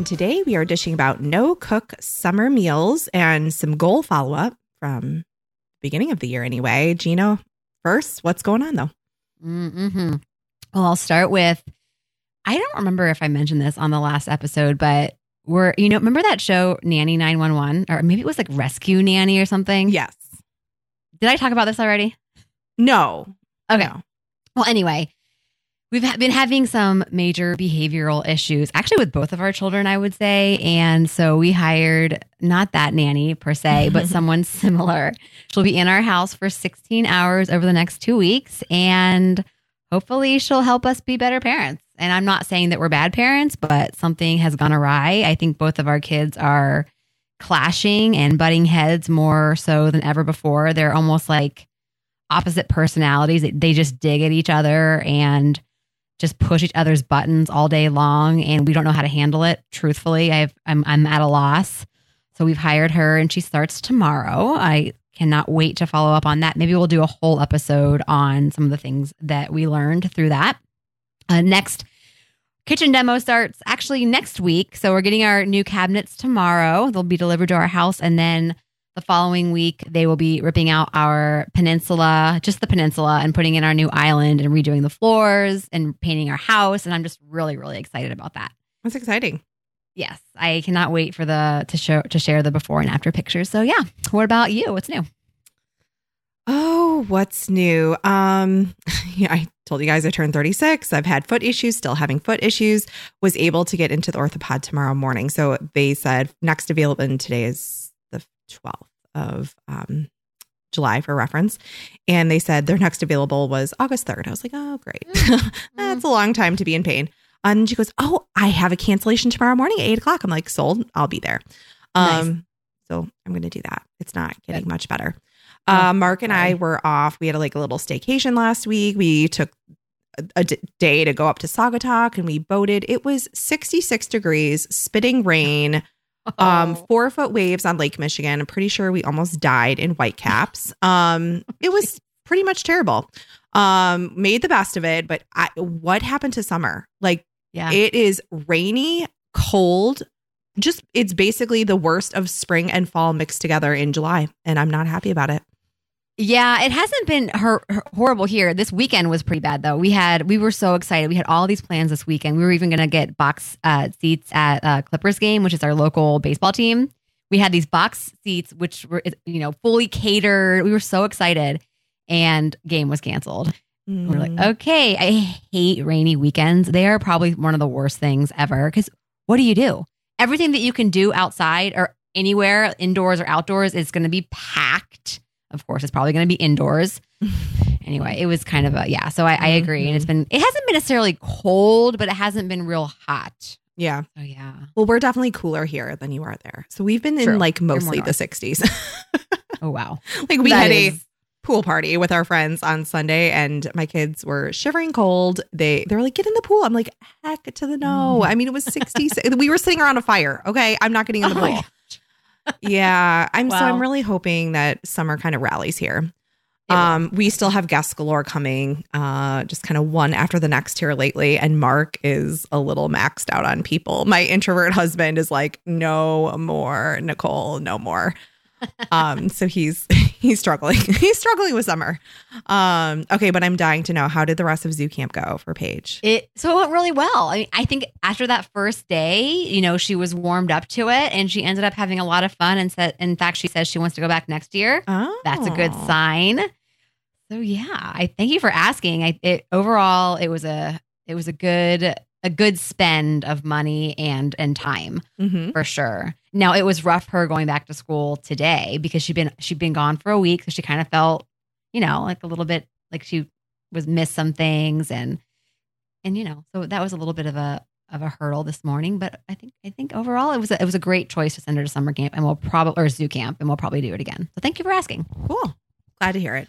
And today we are dishing about no cook summer meals and some goal follow up from the beginning of the year, anyway. Gina, first, what's going on though? Mm-hmm. Well, I'll start with I don't remember if I mentioned this on the last episode, but we're, you know, remember that show Nanny 911 or maybe it was like Rescue Nanny or something? Yes. Did I talk about this already? No. Okay. No. Well, anyway, we've been having some major behavioral issues, actually, with both of our children, I would say. And so we hired not that nanny per se, but someone similar. She'll be in our house for 16 hours over the next two weeks. And hopefully, she'll help us be better parents. And I'm not saying that we're bad parents, but something has gone awry. I think both of our kids are clashing and butting heads more so than ever before. They're almost like opposite personalities. They- They just dig at each other and just push each other's buttons all day long, and we don't know how to handle it. Truthfully, I've, I'm I'm at a loss. So we've hired her, and she starts tomorrow. I cannot wait to follow up on that. Maybe we'll do a whole episode on some of the things that we learned through that. Uh, next kitchen demo starts actually next week. So we're getting our new cabinets tomorrow. They'll be delivered to our house. And then the following week, they will be ripping out our peninsula, just the peninsula, and putting in our new island and redoing the floors and painting our house. And I'm just really, really excited about that. That's exciting. Yes, I cannot wait for the to show to share the before and after pictures. So yeah, what about you? What's new? Oh, what's new? Um, yeah, I told you guys I turned 36. I've had foot issues, still having foot issues. Was able to get into the orthopod tomorrow morning. So they said next available, today is 12th of um, July for reference. And they said their next available was August 3rd. I was like, oh, great. That's a long time to be in pain. And she goes, oh, I have a cancellation tomorrow morning at eight o'clock. I'm like, sold. I'll be there. Nice. Um, so I'm going to do that. It's not getting Good. much better. Oh, Uh, Mark and I were off. We had like a little staycation last week. We took a, a d- day to go up to Saugatuck and we boated. It was 66 degrees, spitting rain, um, Oh. four foot waves on Lake Michigan. I'm pretty sure we almost died in Whitecaps. Um, it was pretty much terrible. Um, made the best of it, but I, what happened to summer? Like yeah. it is rainy, cold. Just it's basically the worst of spring and fall mixed together in July, and I'm not happy about it. Yeah, it hasn't been hor- hor- horrible here. This weekend was pretty bad though. We had we were so excited. We had all these plans this weekend. We were even going to get box uh, seats at uh, Clippers game, which is our local baseball team. We had these box seats, which were you know fully catered. We were so excited, and game was canceled. We're like, Mm. okay, I hate rainy weekends. They are probably one of the worst things ever. Because what do you do? Everything that you can do outside or anywhere, indoors or outdoors, is going to be packed. Of course, it's probably going to be indoors. anyway, it was kind of a yeah. So I, I agree, and it's mm-hmm. been it hasn't been necessarily cold, but it hasn't been real hot. yeah. So yeah, Well, we're definitely cooler here than you are there. So we've been True. in like mostly the 60s. oh wow, like we That had is- a pool party with our friends on Sunday and my kids were shivering cold. They they were like, get in the pool. I'm like, heck to the no. Mm. I mean, it was 66. we were sitting around a fire. Okay. I'm not getting in the Oh pool. Yeah. I'm so I'm really hoping that summer kind of rallies here. Um, we still have guests galore coming, uh, just kind of one after the next here lately. And Mark is a little maxed out on people. My introvert husband is like, no more, Nicole, no more. um, so he's he's struggling. he's struggling with summer. Um, okay, but I'm dying to know how did the rest of Zoo Camp go for Paige? It so it went really well. I mean, I think after that first day, you know, she was warmed up to it, and she ended up having a lot of fun. And said, in fact, she says she wants to go back next year. Oh, That's a good sign. So yeah, I thank you for asking. I it overall it was a it was a good a good spend of money and and time hmm for sure. Now it was rough her going back to school today because she'd been she'd been gone for a week, so she kind of felt, you know, like a little bit like she was missed some things and and you know, so that was a little bit of a of a hurdle this morning, but I think I think overall it was a, it was a great choice to send her to summer camp, and we'll probably or zoo camp, and we'll probably do it again. So thank you for asking. Cool. Glad to hear it.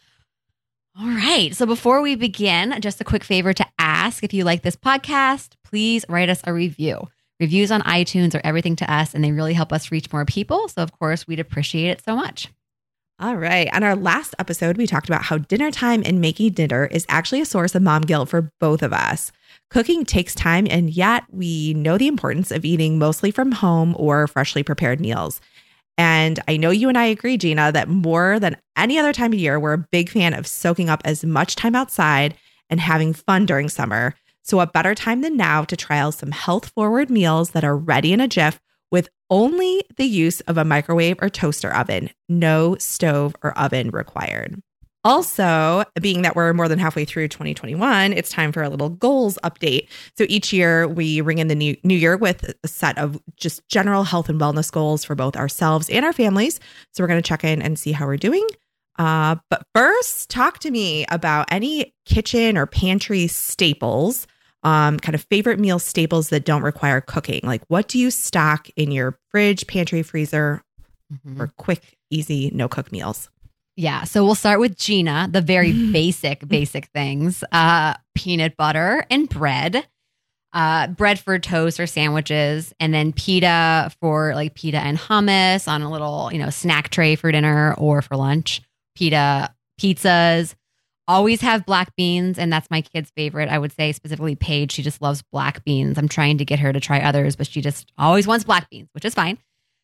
All right. So before we begin, just a quick favor to ask if you like this podcast, please write us a review. Reviews on iTunes are everything to us, and they really help us reach more people. So of course, we'd appreciate it so much. All right. On our last episode, we talked about how dinner time and making dinner is actually a source of mom guilt for both of us. Cooking takes time, and yet we know the importance of eating mostly from home or freshly prepared meals. And I know you and I agree, Gina, that more than any other time of year, we're a big fan of soaking up as much time outside and having fun during summer. So, what better time than now to out some health forward meals that are ready in a jiff with only the use of a microwave or toaster oven, no stove or oven required. Also, being that we're more than halfway through 2021, it's time for a little goals update. So each year we ring in the new, new year with a set of just general health and wellness goals for both ourselves and our families. So we're going to check in and see how we're doing. Uh, but first, talk to me about any kitchen or pantry staples um, kind of favorite meal staples that don't require cooking. Like, what do you stock in your fridge, pantry, freezer mm-hmm. for quick, easy, no cook meals? Yeah. So we'll start with Gina, the very basic, basic things uh, peanut butter and bread, uh, bread for toast or sandwiches, and then pita for like pita and hummus on a little, you know, snack tray for dinner or for lunch, pita, pizzas, always have black beans and that's my kid's favorite. I would say specifically paige she just loves black beans. I'm trying to get her to try others but she just always wants black beans which is fine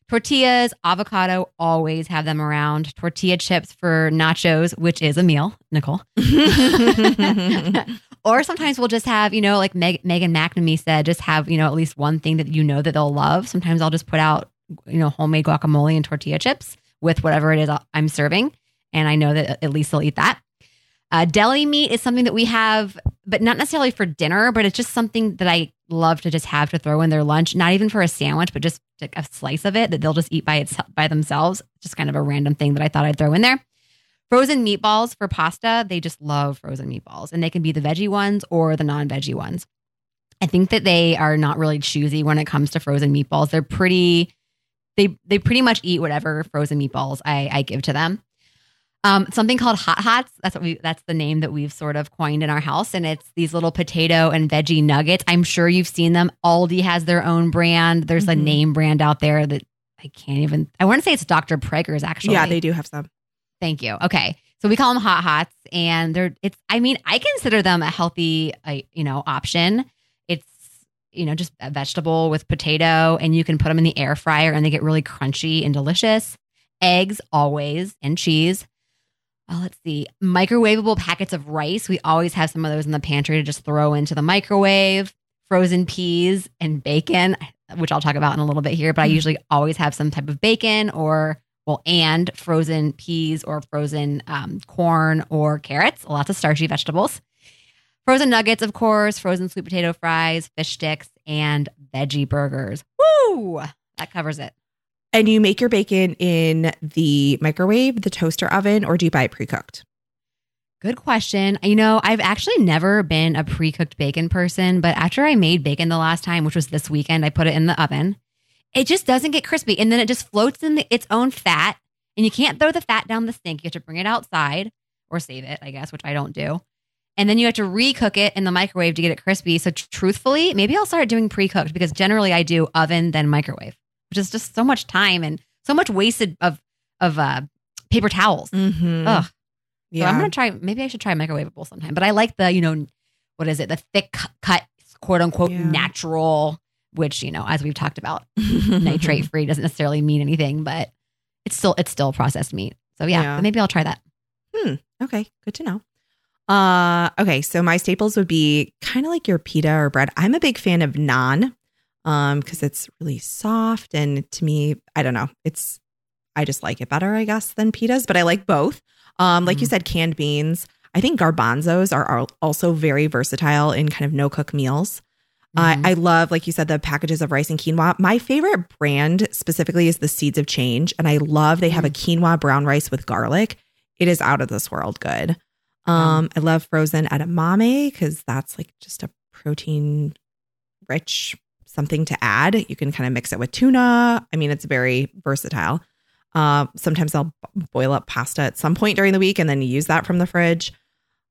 tortillas avocado always have them around. Tortilla chips for nachos which is a meal nicole. Or sometimes we'll just have you know like Meg- Megan McNamee said just have you know at least one thing that you know that they'll love. Sometimes i'll just put out you know homemade guacamole and tortilla chips with whatever it is i'm serving and i know that at least they'll eat that. Uh, deli meat is something that we have, but not necessarily for dinner, but it's just something that I love to just have to throw in their lunch, not even for a sandwich, but just like a slice of it that they'll just eat by itself by themselves. Just kind of a random thing that I thought I'd throw in there. Frozen meatballs for pasta, they just love frozen meatballs, and they can be the veggie ones or the non-veggie ones. I think that they are not really choosy when it comes to frozen meatballs. They're pretty they they pretty much eat whatever frozen meatballs I, I give to them. Um, something called Hot Hots. That's what we. That's the name that we've sort of coined in our house, and it's these little potato and veggie nuggets. I'm sure you've seen them. Aldi has their own brand. There's mm-hmm. a name brand out there that I can't even. I want to say it's Dr. Praeger's actually. Yeah, they do have some. Thank you. Okay, so we call them Hot Hots, and they're. It's. I mean, I consider them a healthy, uh, you know, option. It's you know just a vegetable with potato, and you can put them in the air fryer, and they get really crunchy and delicious. Eggs always and cheese oh, let's see, microwavable packets of rice. We always have some of those in the pantry to just throw into the microwave. Frozen peas and bacon, which I'll talk about in a little bit here, but I mm. usually always have some type of bacon or, well, and frozen peas or frozen um, corn or carrots, lots of starchy vegetables. Frozen nuggets, of course, frozen sweet potato fries, fish sticks, and veggie burgers. Woo! That covers it. And you make your bacon in the microwave, the toaster oven, or do you buy it pre cooked? Good question. You know, I've actually never been a pre cooked bacon person, but after I made bacon the last time, which was this weekend, I put it in the oven. It just doesn't get crispy. And then it just floats in the, its own fat. And you can't throw the fat down the sink. You have to bring it outside or save it, I guess, which I don't do. And then you have to recook it in the microwave to get it crispy. So, truthfully, maybe I'll start doing pre cooked because generally I do oven, then microwave which is just so much time and so much wasted of of uh, paper towels. Mm-hmm. Ugh. Yeah, so I'm gonna try. Maybe I should try microwavable sometime. But I like the you know what is it? The thick cut, quote unquote, yeah. natural. Which you know, as we've talked about, nitrate free doesn't necessarily mean anything, but it's still it's still processed meat. So yeah, yeah. maybe I'll try that. Hmm. Okay, good to know. Uh, okay, so my staples would be kind of like your pita or bread. I'm a big fan of naan um because it's really soft and to me i don't know it's i just like it better i guess than pitas but i like both um like mm. you said canned beans i think garbanzos are, are also very versatile in kind of no cook meals mm. I love, like you said, the packages of rice and quinoa. My favorite brand specifically is the Seeds of Change. And I love they have mm. a quinoa brown rice with garlic. It is out of this world good. Um, I love frozen edamame because that's like just a protein rich something to add. You can kind of mix it with tuna. I mean, it's very versatile. Uh, sometimes I'll boil up pasta at some point during the week and then use that from the fridge.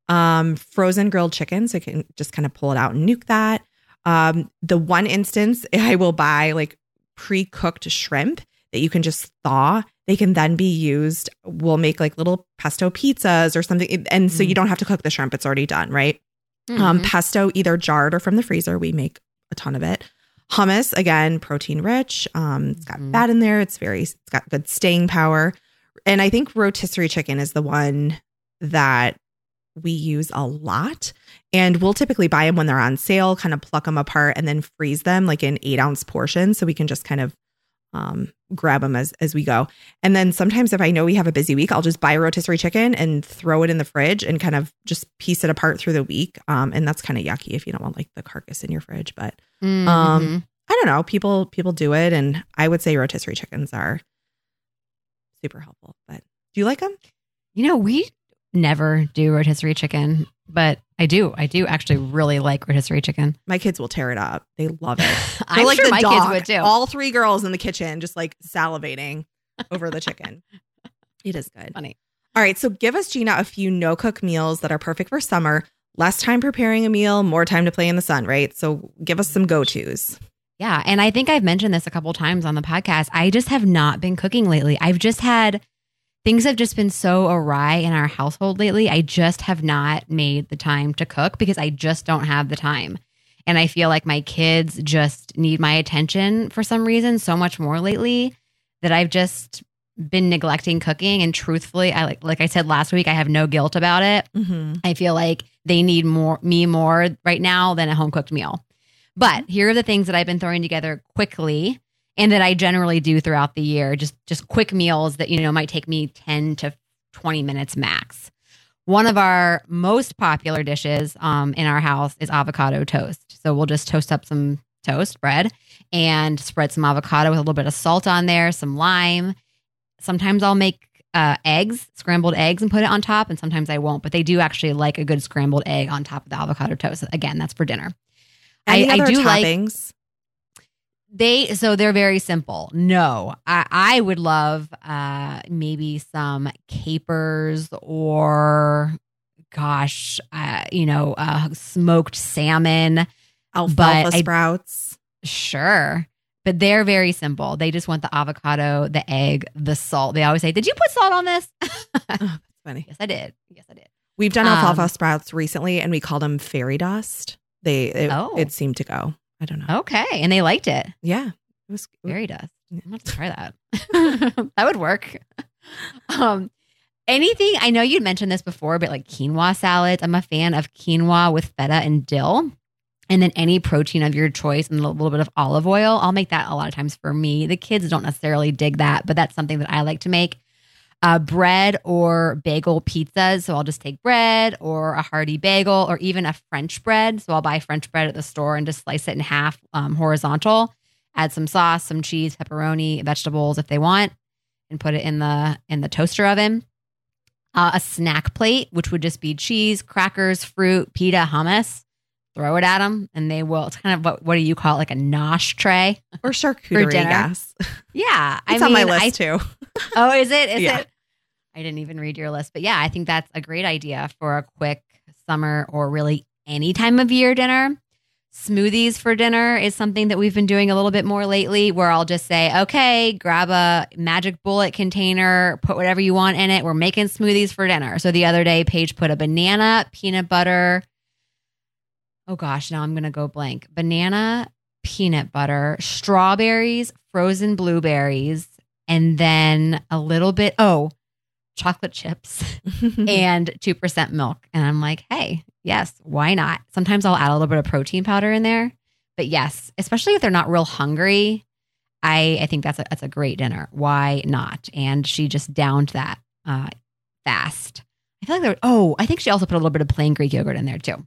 Um, frozen grilled chicken, so I can just kind of pull it out and nuke that. Um, the one instance I will buy like pre-cooked shrimp that you can just thaw. They can then be used. We'll make like little pesto pizzas or something, and so you don't have to cook the shrimp; it's already done, right? Um, Mhm. pesto, either jarred or from the freezer. We make a ton of it. Hummus, again, protein rich. Um, it's got Mhm. fat in there. It's very, it's got good staying power. And I think rotisserie chicken is the one that we use a lot. And we'll typically buy them when they're on sale, kind of pluck them apart and then freeze them like in eight ounce portions. So we can just kind of um, grab them as, as we go. And then sometimes if I know we have a busy week, I'll just buy a rotisserie chicken and throw it in the fridge and kind of just piece it apart through the week. Um, and that's kind of yucky if you don't want like the carcass in your fridge. But Mhm. um, I don't know. People people do it, and I would say rotisserie chickens are super helpful. But do you like them? you know, we never do rotisserie chicken, but I do. I do actually really like rotisserie chicken. My kids will tear it up. They love it. I'm like sure my dog. kids would too. All three girls in the kitchen just like salivating over the chicken. It is good. Funny. All right, so give us Gina a few no cook meals that are perfect for summer. Less time preparing a meal, more time to play in the sun, right? So give us some go tos. Yeah. And I think I've mentioned this a couple times on the podcast. I just have not been cooking lately. I've just had things have just been so awry in our household lately. I just have not made the time to cook because I just don't have the time. And I feel like my kids just need my attention for some reason so much more lately that I've just been neglecting cooking and truthfully I like like I said last week I have no guilt about it. Mm-hmm. I feel like they need more me more right now than a home cooked meal. But here are the things that I've been throwing together quickly and that I generally do throughout the year. Just just quick meals that you know might take me 10 to 20 minutes max. One of our most popular dishes um, in our house is avocado toast. So we'll just toast up some toast bread and spread some avocado with a little bit of salt on there, some lime. Sometimes I'll make uh, eggs, scrambled eggs, and put it on top, and sometimes I won't. But they do actually like a good scrambled egg on top of the avocado toast. Again, that's for dinner. Any I, I other do like toppings? They so they're very simple. No, I, I would love uh maybe some capers or gosh, uh, you know, uh smoked salmon. alfalfa I- sprouts. Sure. But they're very simple. They just want the avocado, the egg, the salt. They always say, Did you put salt on this? That's funny. yes, I did. Yes, I did. We've done alfalfa Um, sprouts recently, and we called them fairy dust. They it, Oh. it seemed to go. I don't know. Okay. And they liked it. Yeah, it was. Fairy dust. I'm gonna try that. that would work. Um, anything I know you'd mentioned this before, but like quinoa salads. I'm a fan of quinoa with feta and dill. And then any protein of your choice and a little bit of olive oil. I'll make that a lot of times for me. The kids don't necessarily dig that, but that's something that I like to make. Uh, bread or bagel pizzas. So I'll just take bread or a hearty bagel or even a French bread. So I'll buy French bread at the store and just slice it in half um, horizontal add some sauce, some cheese, pepperoni, vegetables if they want, and put it in the in the toaster oven. Uh, a snack plate, which would just be cheese, crackers, fruit, pita, hummus. Throw it at them, and they will. It's kind of what what do you call it, like a nosh tray? Or charcuterie, yes. Yeah, It's I on my mean, I- list too. Oh, is it? Is Yeah. it? I didn't even read your list, but yeah, I think that's a great idea for a quick summer or really any time of year dinner. Smoothies for dinner is something that we've been doing a little bit more lately, where I'll just say, okay, grab a magic bullet container, put whatever you want in it. We're making smoothies for dinner. So the other day, Paige put a banana, peanut butter. Oh gosh, now I'm going to go blank. Banana, peanut butter, strawberries, frozen blueberries, and then a little bit, oh, chocolate chips and 2% milk. And I'm like, hey, yes, why not? Sometimes I'll add a little bit of protein powder in there. But yes, especially if they're not real hungry, I, I think that's a, that's a great dinner. Why not? And she just downed that uh, fast. I feel like there, oh, I think she also put a little bit of plain Greek yogurt in there too.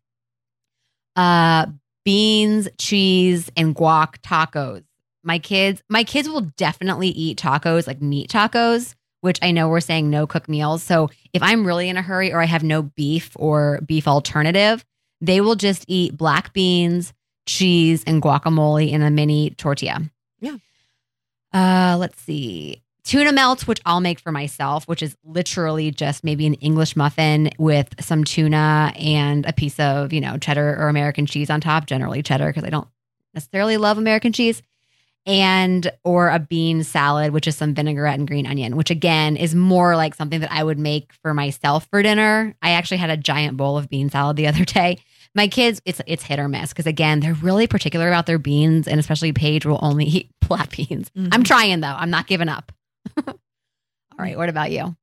Uh, beans, cheese, and guac tacos. My kids, my kids will definitely eat tacos, like meat tacos, which I know we're saying no cook meals. So if I'm really in a hurry or I have no beef or beef alternative, they will just eat black beans, cheese, and guacamole in a mini tortilla. Yeah. Uh, let's see. Tuna melt, which I'll make for myself, which is literally just maybe an English muffin with some tuna and a piece of, you know, cheddar or American cheese on top, generally cheddar, because I don't necessarily love American cheese. And or a bean salad, which is some vinaigrette and green onion, which again is more like something that I would make for myself for dinner. I actually had a giant bowl of bean salad the other day. My kids, it's it's hit or miss because again, they're really particular about their beans, and especially Paige will only eat black beans. Mhm. I'm trying though. I'm not giving up. All right. What about you?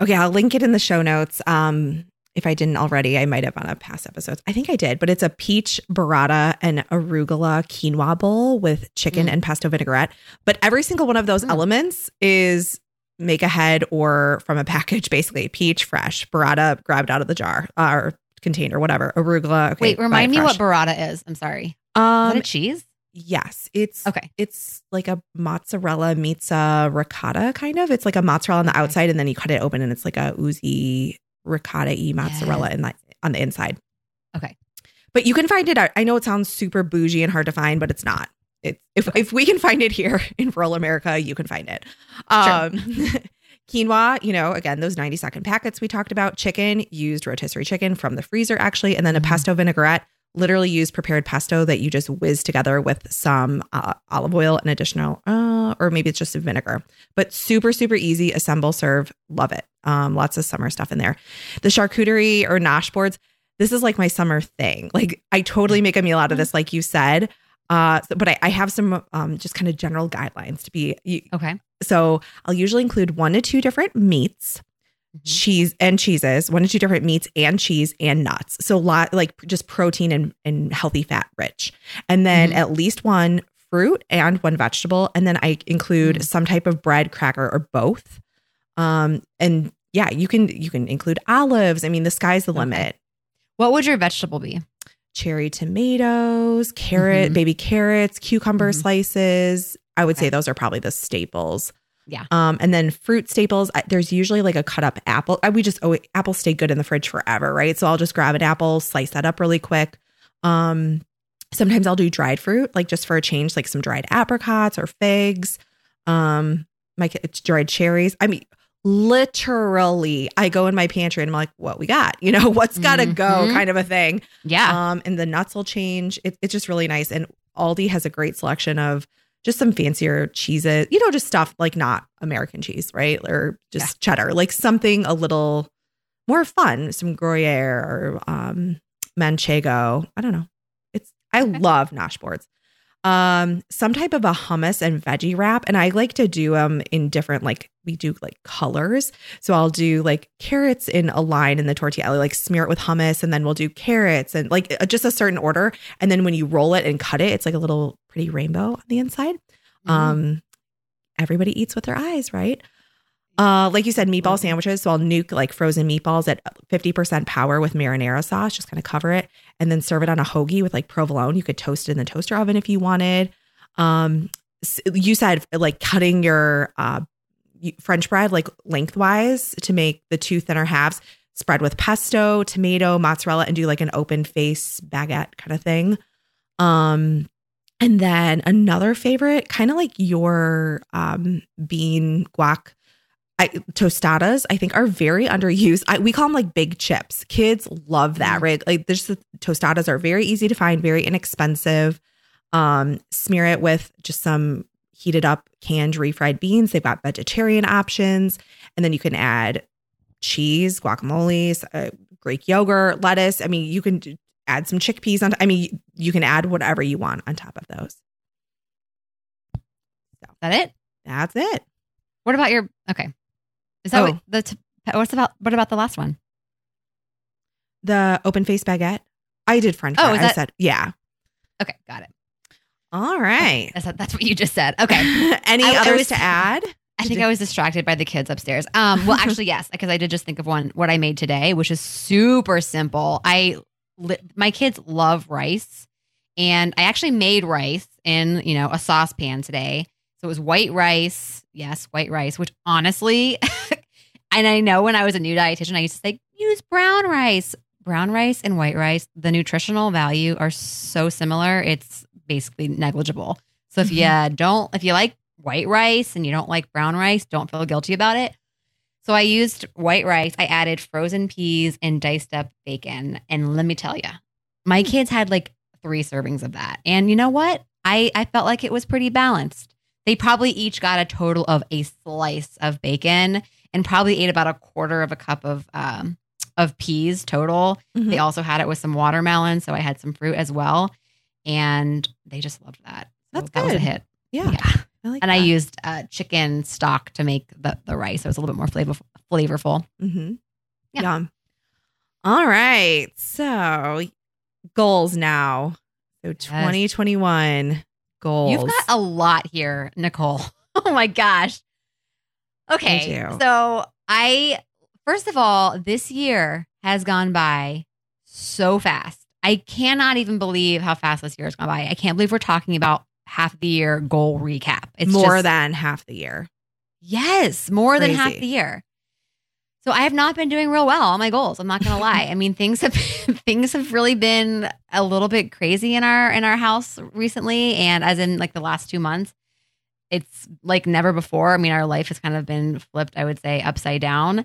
Okay, I'll link it in the show notes. Um, if I didn't already, I might have on a past episode. I think I did, but it's a peach burrata and arugula quinoa bowl with chicken Mm. and pesto vinaigrette. But every single one of those Mm. elements is make ahead or from a package, basically peach fresh burrata grabbed out of the jar uh, or container, whatever. Arugula. Okay, Wait, remind me what burrata is. I'm sorry. Is Um, a cheese? yes, it's Okay. it's like a mozzarella meets a ricotta kind of. It's like a mozzarella on the outside, and then you cut it open, and it's like a oozy ricotta e mozzarella in that on the inside. Okay. But you can find it. out. I know it sounds super bougie and hard to find, but it's not. It's if if we can find it here in rural America, you can find it. Um, quinoa, you know, again, those 90 second packets we talked about. Chicken, used rotisserie chicken from the freezer, actually. And then a Mhm. pesto vinaigrette, literally use prepared pesto that you just whiz together with some uh, olive oil and additional, uh, or maybe it's just a vinegar. But super, super easy. Assemble, serve. Love it. Um, lots of summer stuff in there. The charcuterie or nosh boards, this is like my summer thing. Like I totally make a meal out of this, like you said. Uh, so- but I, I have some um, just kind of general guidelines to be. Okay. so I'll usually include one to two different meats. Cheese and cheeses, one to two different meats and cheese and nuts. So lot like just protein and, and healthy fat rich. And then Mhm. at least one fruit and one vegetable. And then I include Mhm. some type of bread, cracker, or both. Um, and yeah, you can you can include olives. I mean, the sky's the Okay. limit. What would your vegetable be? Cherry tomatoes, carrot, Mhm. baby carrots, cucumber Mhm. slices. I would say those are probably the staples. Yeah. Um, and then fruit staples. There's usually like a cut up apple. We just oh, apples stay good in the fridge forever, right? So I'll just grab an apple, slice that up really quick. Um, sometimes I'll do dried fruit, like just for a change, like some dried apricots or figs. Um, my it's dried cherries. I mean, literally, I go in my pantry and I'm like, what we got? You know, what's got to go, Mhm. kind of a thing. Yeah. Um, and the nuts will change. It, it's just really nice. And Aldi has a great selection of just some fancier cheeses, you know, just stuff like not American cheese, right? Or just cheddar, like something a little more fun, some Gruyere or um, Manchego. I don't know. It's I Okay. love nosh boards. Um, some type of a hummus and veggie wrap, and I like to do them in different like we do like colors. So I'll do like carrots in a line in the tortilla, like smear it with hummus, and then we'll do carrots and like uh, just a certain order. And then when you roll it and cut it, it's like a little pretty rainbow on the inside. Mhm. Um, everybody eats with their eyes, right? Uh, like you said, meatball sandwiches. So I'll nuke like frozen meatballs at 50% power with marinara sauce, just kind of cover it and then serve it on a hoagie with like provolone. You could toast it in the toaster oven if you wanted. Um, you said like cutting your uh, French bread like lengthwise to make the two thinner halves, spread with pesto, tomato, mozzarella, and do like an open face baguette kind of thing. Um, and then another favorite, kind of like your um, bean guac I, tostadas, I think, are very underused. I, we call them like big chips. Kids love that, Mm. right? Like, the tostadas are very easy to find, very inexpensive. Um, smear it with just some heated up canned refried beans. They've got vegetarian options, and then you can add cheese, guacamole, uh, Greek yogurt, lettuce. I mean, you can do, add some chickpeas on. I mean, you can add whatever you want on top of those. Is that it? That's it. What about your? Okay. Is that Oh. what the? T- what's about? What about the last one? The open face baguette. I did French. Oh, is I said, yeah. Okay, got it. All right. That's, that's what you just said. Okay. Any I- I others was- to add? I think I was distracted by the kids upstairs. Um, well, actually, yes, because I did just think of one what I made today, which is super simple. I li- my kids love rice, and I actually made rice in you know a saucepan today. So it was white rice, yes, white rice. Which honestly, and I know when I was a new dietitian, I used to say use brown rice. brown rice and white rice, the nutritional value are so similar. It's basically negligible. So if mm-hmm. you don't, if you like white rice and you don't like brown rice, don't feel guilty about it. So I used white rice. I added frozen peas and diced up bacon. And let me tell you, my kids had like three servings of that. And you know what? I, I felt like it was pretty balanced. They probably each got a total of a slice of bacon and probably ate about a quarter of a cup of um, of peas total. Mhm. They also had it with some watermelon, so I had some fruit as well, and they just loved that. So That's that was a good. hit. yeah, Yeah. I like And I used uh, chicken stock to make the, the rice. So it was a little bit more flavor, flavorful. Mm-hmm. Yeah. Yum. All right. So goals now. So 2021 goals. You've got a lot here, Nicole. Oh my gosh. Okay. So I, first of all, this year has gone by so fast. I cannot even believe how fast this year has gone by. I can't believe we're talking about half the year goal recap. It's more just- than half the year. Yes, more than half the year. So I have not been doing real well on my goals. I'm not going to lie. I mean, things have things have really been a little bit crazy in our in our house recently, and as in like the last two months, it's like never before. I mean, our life has kind of been flipped. I would say upside down.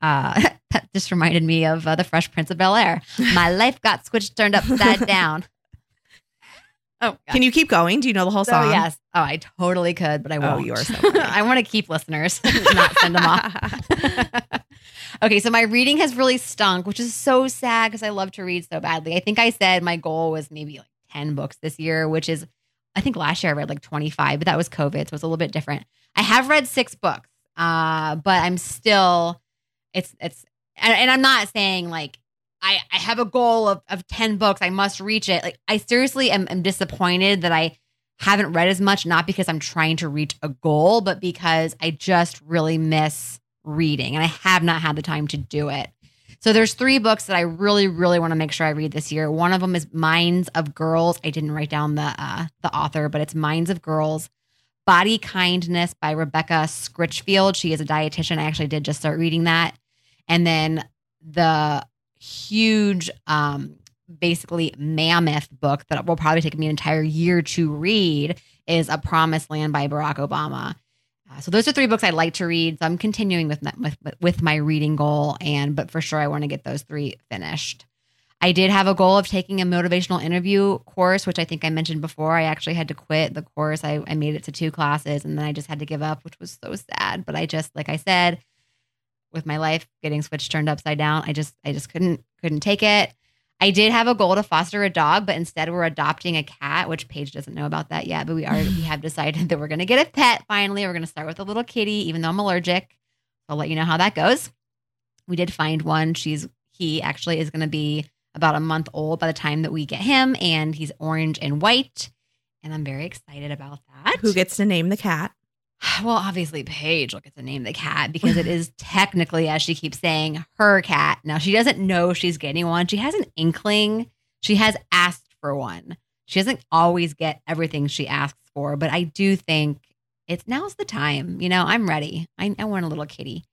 Uh, that just reminded me of uh, the Fresh Prince of Bel Air. My life got switched, turned upside down. Oh, God. Can you keep going? Do you know the whole So song? yes. Oh, I totally could, but I Oh, won't. you are so. I want to keep listeners, not send them off. okay, so my reading has really stunk, which is so sad because I love to read so badly. I think I said my goal was maybe like 10 books this year, which is I think last year I read like 25, but that was COVID, so it's a little bit different. I have read six books, uh, but I'm still it's it's and, and I'm not saying like I, I have a goal of, of 10 books. I must reach it. Like I seriously am, am disappointed that I haven't read as much, not because I'm trying to reach a goal, but because I just really miss reading and I have not had the time to do it. So there's three books that I really, really want to make sure I read this year. One of them is Minds of Girls. I didn't write down the uh, the author, but it's Minds of Girls. Body Kindness by Rebecca Scritchfield. She is a dietitian. I actually did just start reading that. And then the huge, um, basically mammoth book that will probably take me an entire year to read is A Promised Land by Barack Obama. Uh, so those are three books I'd like to read. So I'm continuing with that, with, with my reading goal, and but for sure I want to get those three finished. I did have a goal of taking a motivational interview course, which I think I mentioned before. I actually had to quit the course. I, I made it to two classes, and then I just had to give up, which was so sad. But I just, like I said, with my life getting switched turned upside down, I just I just couldn't couldn't take it. I did have a goal to foster a dog, but instead we're adopting a cat, which Paige doesn't know about that yet. But we are we have decided that we're gonna get a pet finally. We're gonna start with a little kitty, even though I'm allergic. I'll let you know how that goes. We did find one. She's he actually is gonna be about a month old by the time that we get him, and he's orange and white. And I'm very excited about that. Who gets to name the cat? Well, obviously, Paige will get to name of the cat because it is technically, as she keeps saying, her cat. Now, she doesn't know she's getting one. She has an inkling. She has asked for one. She doesn't always get everything she asks for, but I do think it's now's the time. You know, I'm ready. I, I want a little kitty.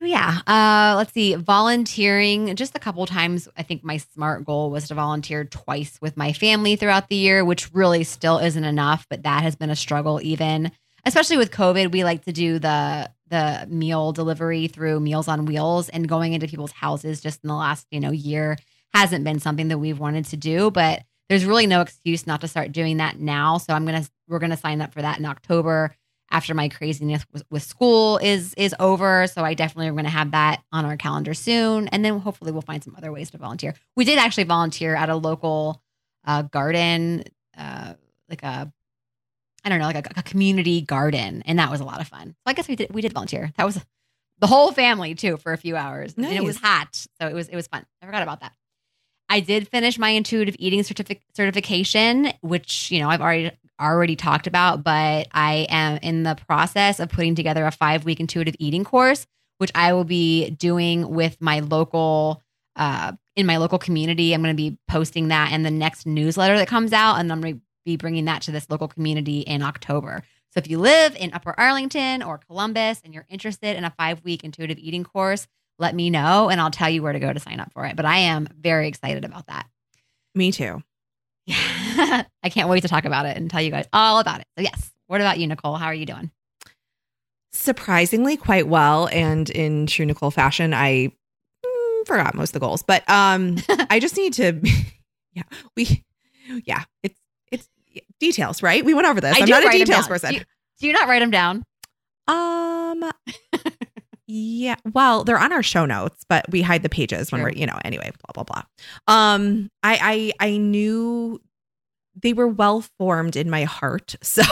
So, Yeah. Uh, let's see. Volunteering just a couple times. I think my smart goal was to volunteer twice with my family throughout the year, which really still isn't enough, but that has been a struggle even especially with COVID, we like to do the the meal delivery through Meals on Wheels and going into people's houses just in the last, you know, year hasn't been something that we've wanted to do, but there's really no excuse not to start doing that now. So I'm going to we're going to sign up for that in October after my craziness with, school is is over. So I definitely are going to have that on our calendar soon and then hopefully we'll find some other ways to volunteer. We did actually volunteer at a local uh, garden uh, like a I don't know, like a, a community garden, and that was a lot of fun. So I guess we did we did volunteer. That was the whole family too for a few hours, and it was hot, so it was it was fun. I forgot about that. I did finish my intuitive eating certific- certification, which you know I've already already talked about, but I am in the process of putting together a five week intuitive eating course, which I will be doing with my local uh, in my local community. I'm going to be posting that in the next newsletter that comes out, and I'm going to be bringing that to this local community in October. So if you live in Upper Arlington or Columbus and you're interested in a five week intuitive eating course, let me know and I'll tell you where to go to sign up for it. But I am very excited about that. Me too. I can't wait to talk about it and tell you guys all about it. So, yes. What about you, Nicole? How are you doing? Surprisingly, quite well. And in true Nicole fashion, I mm, forgot most of the goals, but um, I just need to, yeah, we, yeah, it's it's details, right? We went over this. I I'm not a details person. Do you, do you not write them down? Um, yeah. Well, they're on our show notes, but we hide the pages when we're, you know, anyway, blah, blah, blah. Um, I, I, I knew they were well formed in my heart. So,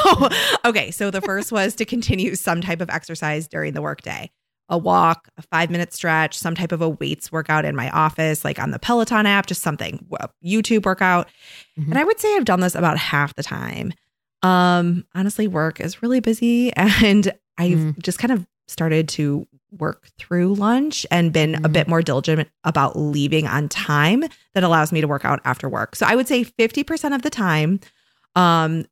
okay. So the first was to continue some type of exercise during the workday. A walk, a five minute stretch, some type of a weights workout in my office, like on the Peloton app, just something, a YouTube workout. Mhm. And I would say I've done this about half the time. Um, honestly, work is really busy and I've Mm. just kind of started to work through lunch and been a Mm. bit more diligent about leaving on time that allows me to work out after work. So I would say 50% of the time. Um,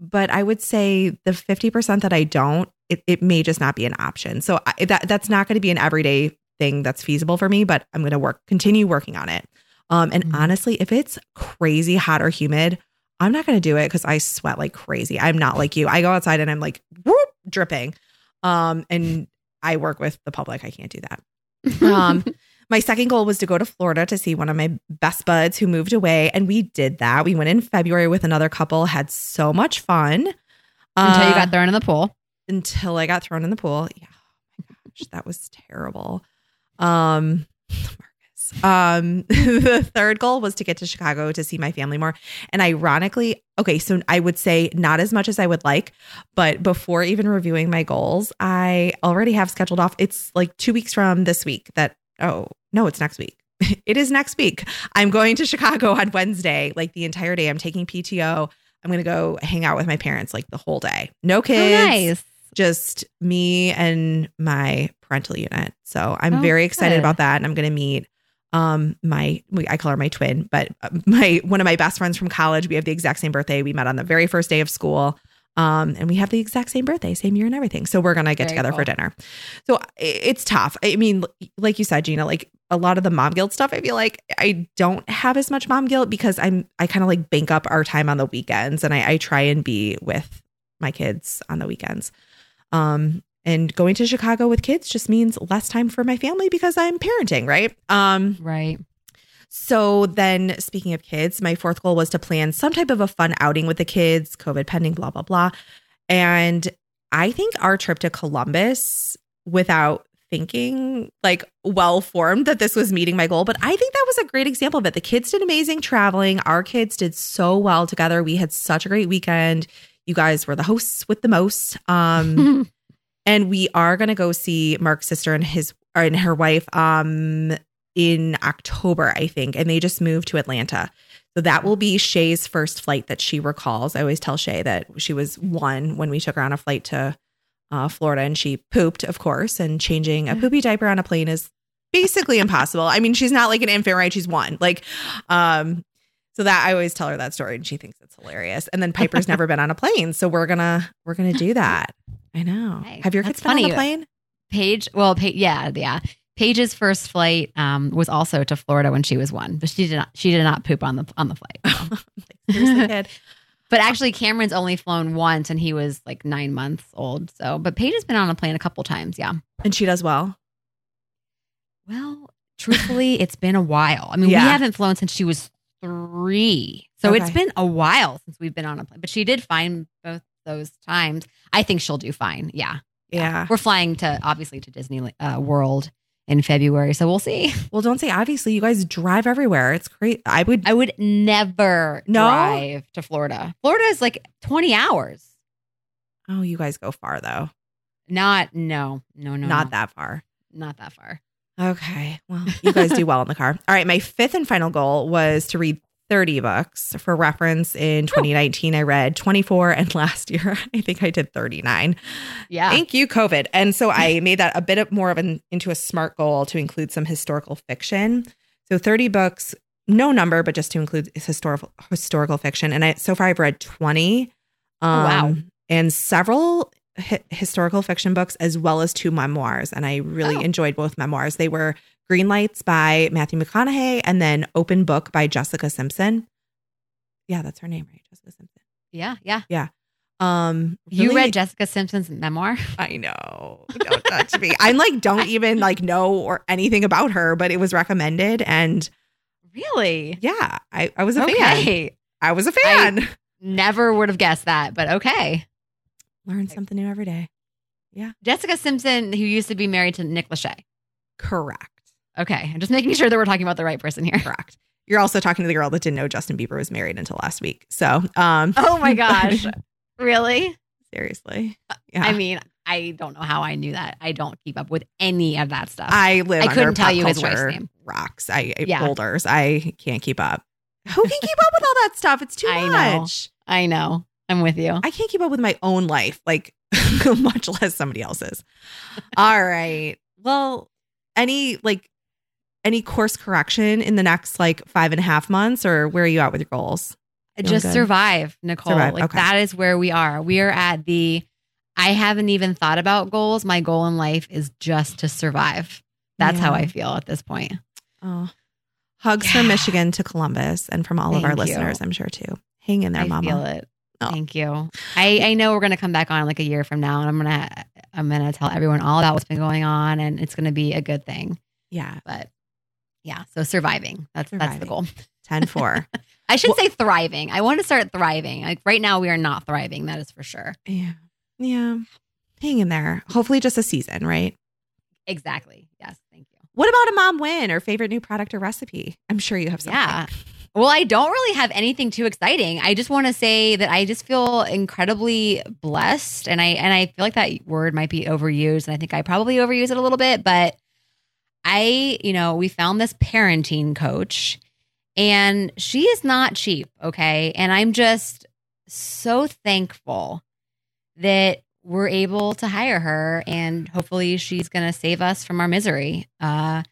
but I would say the 50% that I don't, it, it may just not be an option. So I, that that's not going to be an everyday thing that's feasible for me, but I'm going to work, continue working on it. Um, and Mhm. honestly, if it's crazy hot or humid, I'm not going to do it because I sweat like crazy. I'm not like you. I go outside and I'm like whoop, dripping. Um, and I work with the public. I can't do that. Um, my second goal was to go to Florida to see one of my best buds who moved away, and we did that. We went in February with another couple, had so much fun Until you Uh, got thrown in the pool. Until I got thrown in the pool. Yeah, oh my gosh, that was terrible. Um, Marcus. Um, the third goal was to get to Chicago to see my family more. And ironically, okay, so I would say not as much as I would like, but before even reviewing my goals, I already have scheduled off. It's like two weeks from this week that, oh, no, it's next week. It is next week. I'm going to Chicago on Wednesday, like the entire day. I'm taking PTO. I'm going to go hang out with my parents like the whole day. No Oh, kids nice. Just me and my parental unit. So I'm Oh, very excited good. about that. And I'm going to meet um my we- I call her my twin, but uh, my one of my best friends from college. We have the exact same birthday. We met on the very first day of school. Um, and we have the exact same birthday, same year and everything. So we're gonna get Very together for dinner. So it's tough. I mean, like you said, Gina, like a lot of the mom guilt stuff, I feel like I don't have as much mom guilt because I'm I kind of like bank up our time on the weekends and I, I try and be with my kids on the weekends. Um, and going to Chicago with kids just means less time for my family because I'm parenting, right? Um, Right. so then speaking of kids, my fourth goal was to plan some type of a fun outing with the kids, COVID pending, blah, blah, blah. And I think our trip to Columbus without thinking like well formed that this was meeting my goal, but I think that was a great example of it. The kids did amazing traveling. Our kids did so well together. We had such a great weekend. You guys were the hosts with the most. Um, and we are going to go see Mark's sister and his or and her wife um in October, I think, and they just moved to Atlanta. So that will be Shay's first flight that she recalls. I always tell Shay that she was one when we took her on a flight to uh, Florida and she pooped, of course, and changing a poopy diaper on a plane is basically impossible. I mean, she's not like an infant, right? She's one. Like, um, so that I always tell her that story and she thinks it's hilarious. And then Piper's never been on a plane. So we're gonna we're gonna do that. I know. Hey, Have your kids been on a plane? Paige, well, yeah, yeah. Paige's first flight um, was also to Florida when she was one, but she did not. She did not poop on the on the flight. so. kid. But actually, Cameron's only flown once, and he was like nine months old. So, but Paige has been on a plane a couple times. Yeah. And she does well. Well, truthfully, it's been a while. I mean, Yeah. we haven't flown since she was three, so it's been a while since we've been on a plane. But she did fine both those times. I think she'll do fine. Yeah. Yeah. We're flying to obviously to Disney uh, World in February, so we'll see. Well, don't say obviously. You guys drive everywhere. It's great. I would. I would never No? drive to Florida. Florida is like 20 hours. Oh, you guys go far though. Not no, no, no. Not no. that far. Not that far. Okay. Well, you guys do well in the car. All right. My fifth and final goal was to read 30 books. For reference, in 2019, I read 24, and last year, I think I did 39. Yeah. Thank you, COVID. And so I made that a bit of more of an into a smart goal to include some historical fiction. So 30 books, no number, but just to include historical historical fiction. And I so far I've read 20. Um, wow. And several hi- historical fiction books as well as two memoirs, and I really Oh. enjoyed both memoirs. They were Green Lights by Matthew McConaughey and then Open Book by Jessica Simpson. Yeah, that's her name, right? Jessica Simpson. Yeah, yeah. Yeah. Um, You read Jessica Simpson's memoir? I know. Don't touch me. I'm like, don't even like know or anything about her, but it was recommended, and Really? yeah, I I was a fan. I was a fan. Never would have guessed that, but okay. Learn something new every day. Yeah. Jessica Simpson, who used to be married to Nick Lachey. Correct. Okay. I'm just making sure that we're talking about the right person here. Correct. You're also talking to the girl that didn't know Justin Bieber was married until last week. So, um, Oh my gosh. really? seriously. Yeah. I mean, I don't know how I knew that. I don't keep up with any of that stuff. I live. I couldn't tell you his wife's name. Rocks. I Yeah. boulders. I can't keep up. Who can keep up with all that stuff? It's too I know. much. I know. I'm with you. I can't keep up with my own life, like much less somebody else's. All right. Well, any like any course correction in the next like five and a half months, or where are you at with your goals? Feeling just good? survive, Nicole. Survive, Like okay. that is where we are. We are at the I haven't even thought about goals. My goal in life is just to survive. That's how I feel at this point. Oh, hugs Yeah. from Michigan to Columbus, and from all of our you. listeners, I'm sure too. Hang in there, I Mama. feel it. Oh. Thank you. I, I know we're gonna come back on like a year from now, and I'm gonna I'm gonna tell everyone all about what's been going on, and it's gonna be a good thing. Yeah, But yeah, so surviving. That's that's the goal. 10 4. I should Well- say thriving. I want to start thriving. Like right now, we are not thriving. That is for sure. yeah. Yeah. Hang in there. Hopefully, just a season, right? Exactly. Yes. Thank you. What about a mom win or favorite new product or recipe? I'm sure you have something. Yeah. Well, I don't really have anything too exciting. I just want to say that I just feel incredibly blessed and I and I feel like that word might be overused and I think I probably overuse it a little bit, but I, you know, we found this parenting coach and she is not cheap, okay? And I'm just so thankful that we're able to hire her and hopefully she's going to save us from our misery. Uh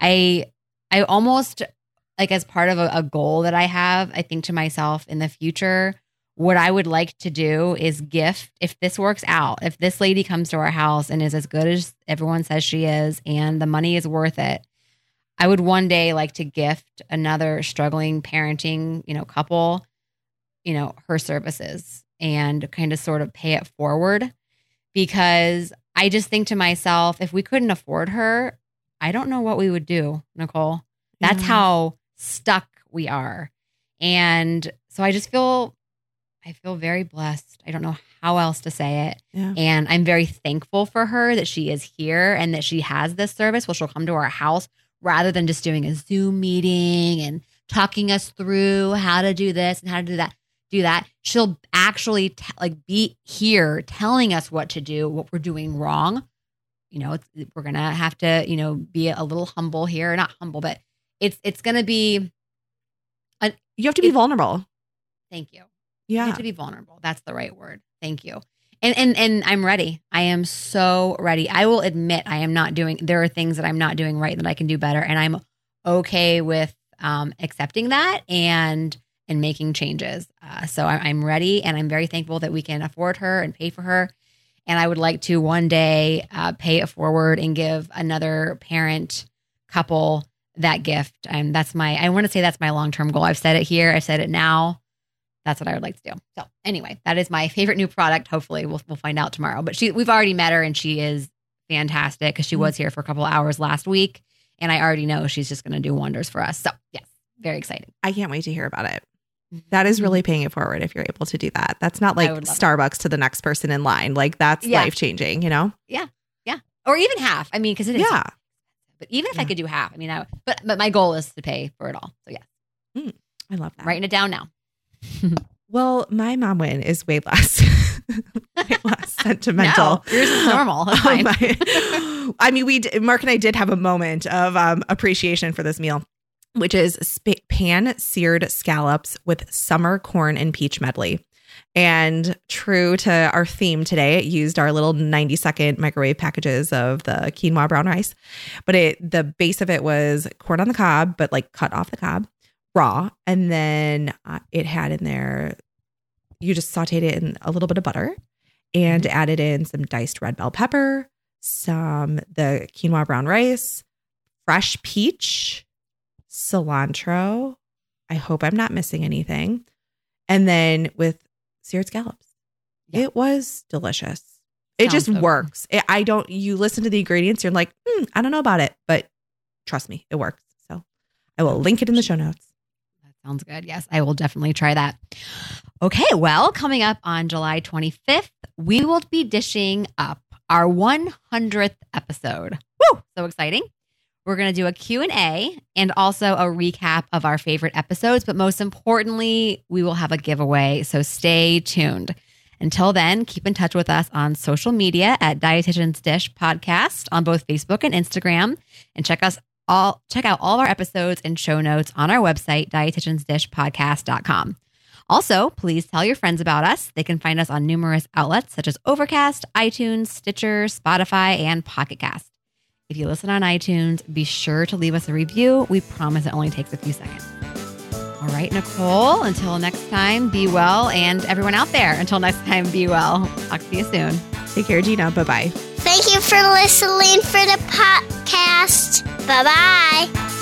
I I almost like as part of a, a goal that I have, I think to myself in the future, what I would like to do is gift if this works out, if this lady comes to our house and is as good as everyone says she is and the money is worth it, I would one day like to gift another struggling parenting, you know, couple, you know, her services and kind of sort of pay it forward because I just think to myself, if we couldn't afford her, I don't know what we would do, Nicole. That's Yeah. how stuck we are. And so I just feel I feel very blessed. I don't know how else to say it. Yeah. And I'm very thankful for her that she is here and that she has this service Well, she'll come to our house rather than just doing a Zoom meeting and talking us through how to do this and how to do that. Do that. She'll actually t- like be here telling us what to do, what we're doing wrong. You know, it's, we're gonna have to, you know, be a little humble here. Not humble, but it's it's gonna be. You have to be It- vulnerable. Thank you. You Yeah. have to be vulnerable. That's the right word. Thank you. And and and I'm ready. I am so ready. I will admit I am not doing there are things that I'm not doing right that I can do better and I'm okay with um accepting that and and making changes. Uh, so I, I'm ready and I'm very thankful that we can afford her and pay for her. And I would like to one day uh, pay it forward and give another parent couple that gift. And that's my, I want to say that's my long term goal. I've said it here, I've said it now. That's what I would like to do. So anyway, that is my favorite new product. Hopefully, we'll we'll find out tomorrow. But she, we've already met her, and she is fantastic because she Mhm. was here for a couple of hours last week, and I already know she's just going to do wonders for us. So yes, very exciting. I can't wait to hear about it. That is really paying it forward if you're able to do that. That's not like Starbucks to the next person in line. Like that's Yeah. life changing, you know? Yeah. Yeah. Or even half. I mean, because it is. Yeah. But even if I could do half, I mean, I, but but my goal is to pay for it all. So yeah, I love that. writing it down now. Well, my mom win is way less, way less sentimental. No, yours is normal. That's Oh, my- I mean, we Mark and I did have a moment of um, appreciation for this meal, which is sp- pan seared scallops with summer corn and peach medley. And true to our theme today, it used our little 90 second microwave packages of the quinoa brown rice. But it the base of it was corn on the cob, but like cut off the cob, raw. And then uh, it had in there, you just sauteed it in a little bit of butter and added in some diced red bell pepper, some the quinoa brown rice, fresh peach, cilantro. I hope I'm not missing anything. And then with seared scallops. Yeah. It was delicious. It just so works. It- I don't, you listen to the ingredients, you're like, hmm, I don't know about it, but trust me, it works. So I will link it in the show notes. That sounds good. Yes, I will definitely try that. Okay, well, coming up on July 25th, we will be dishing up our 100th episode. Woo! So exciting. We're going to do a Q&A and also a recap of our favorite episodes, but most importantly, we will have a giveaway, so stay tuned. Until then, keep in touch with us on social media at Dietitian's Dish Podcast on both Facebook and Instagram and check us all check out all of our episodes and show notes on our website dietitiansdishpodcast.com. Also, please tell your friends about us. They can find us on numerous outlets such as Overcast, iTunes, Stitcher, Spotify, and Pocket Cast. If you listen on iTunes, be sure to leave us a review. We promise it only takes a few seconds. All right, Nicole, until next time, be well. And everyone out there, until next time, be well. Talk to you soon. Take care, Gina. Bye bye. Thank you for listening for the podcast. Bye bye.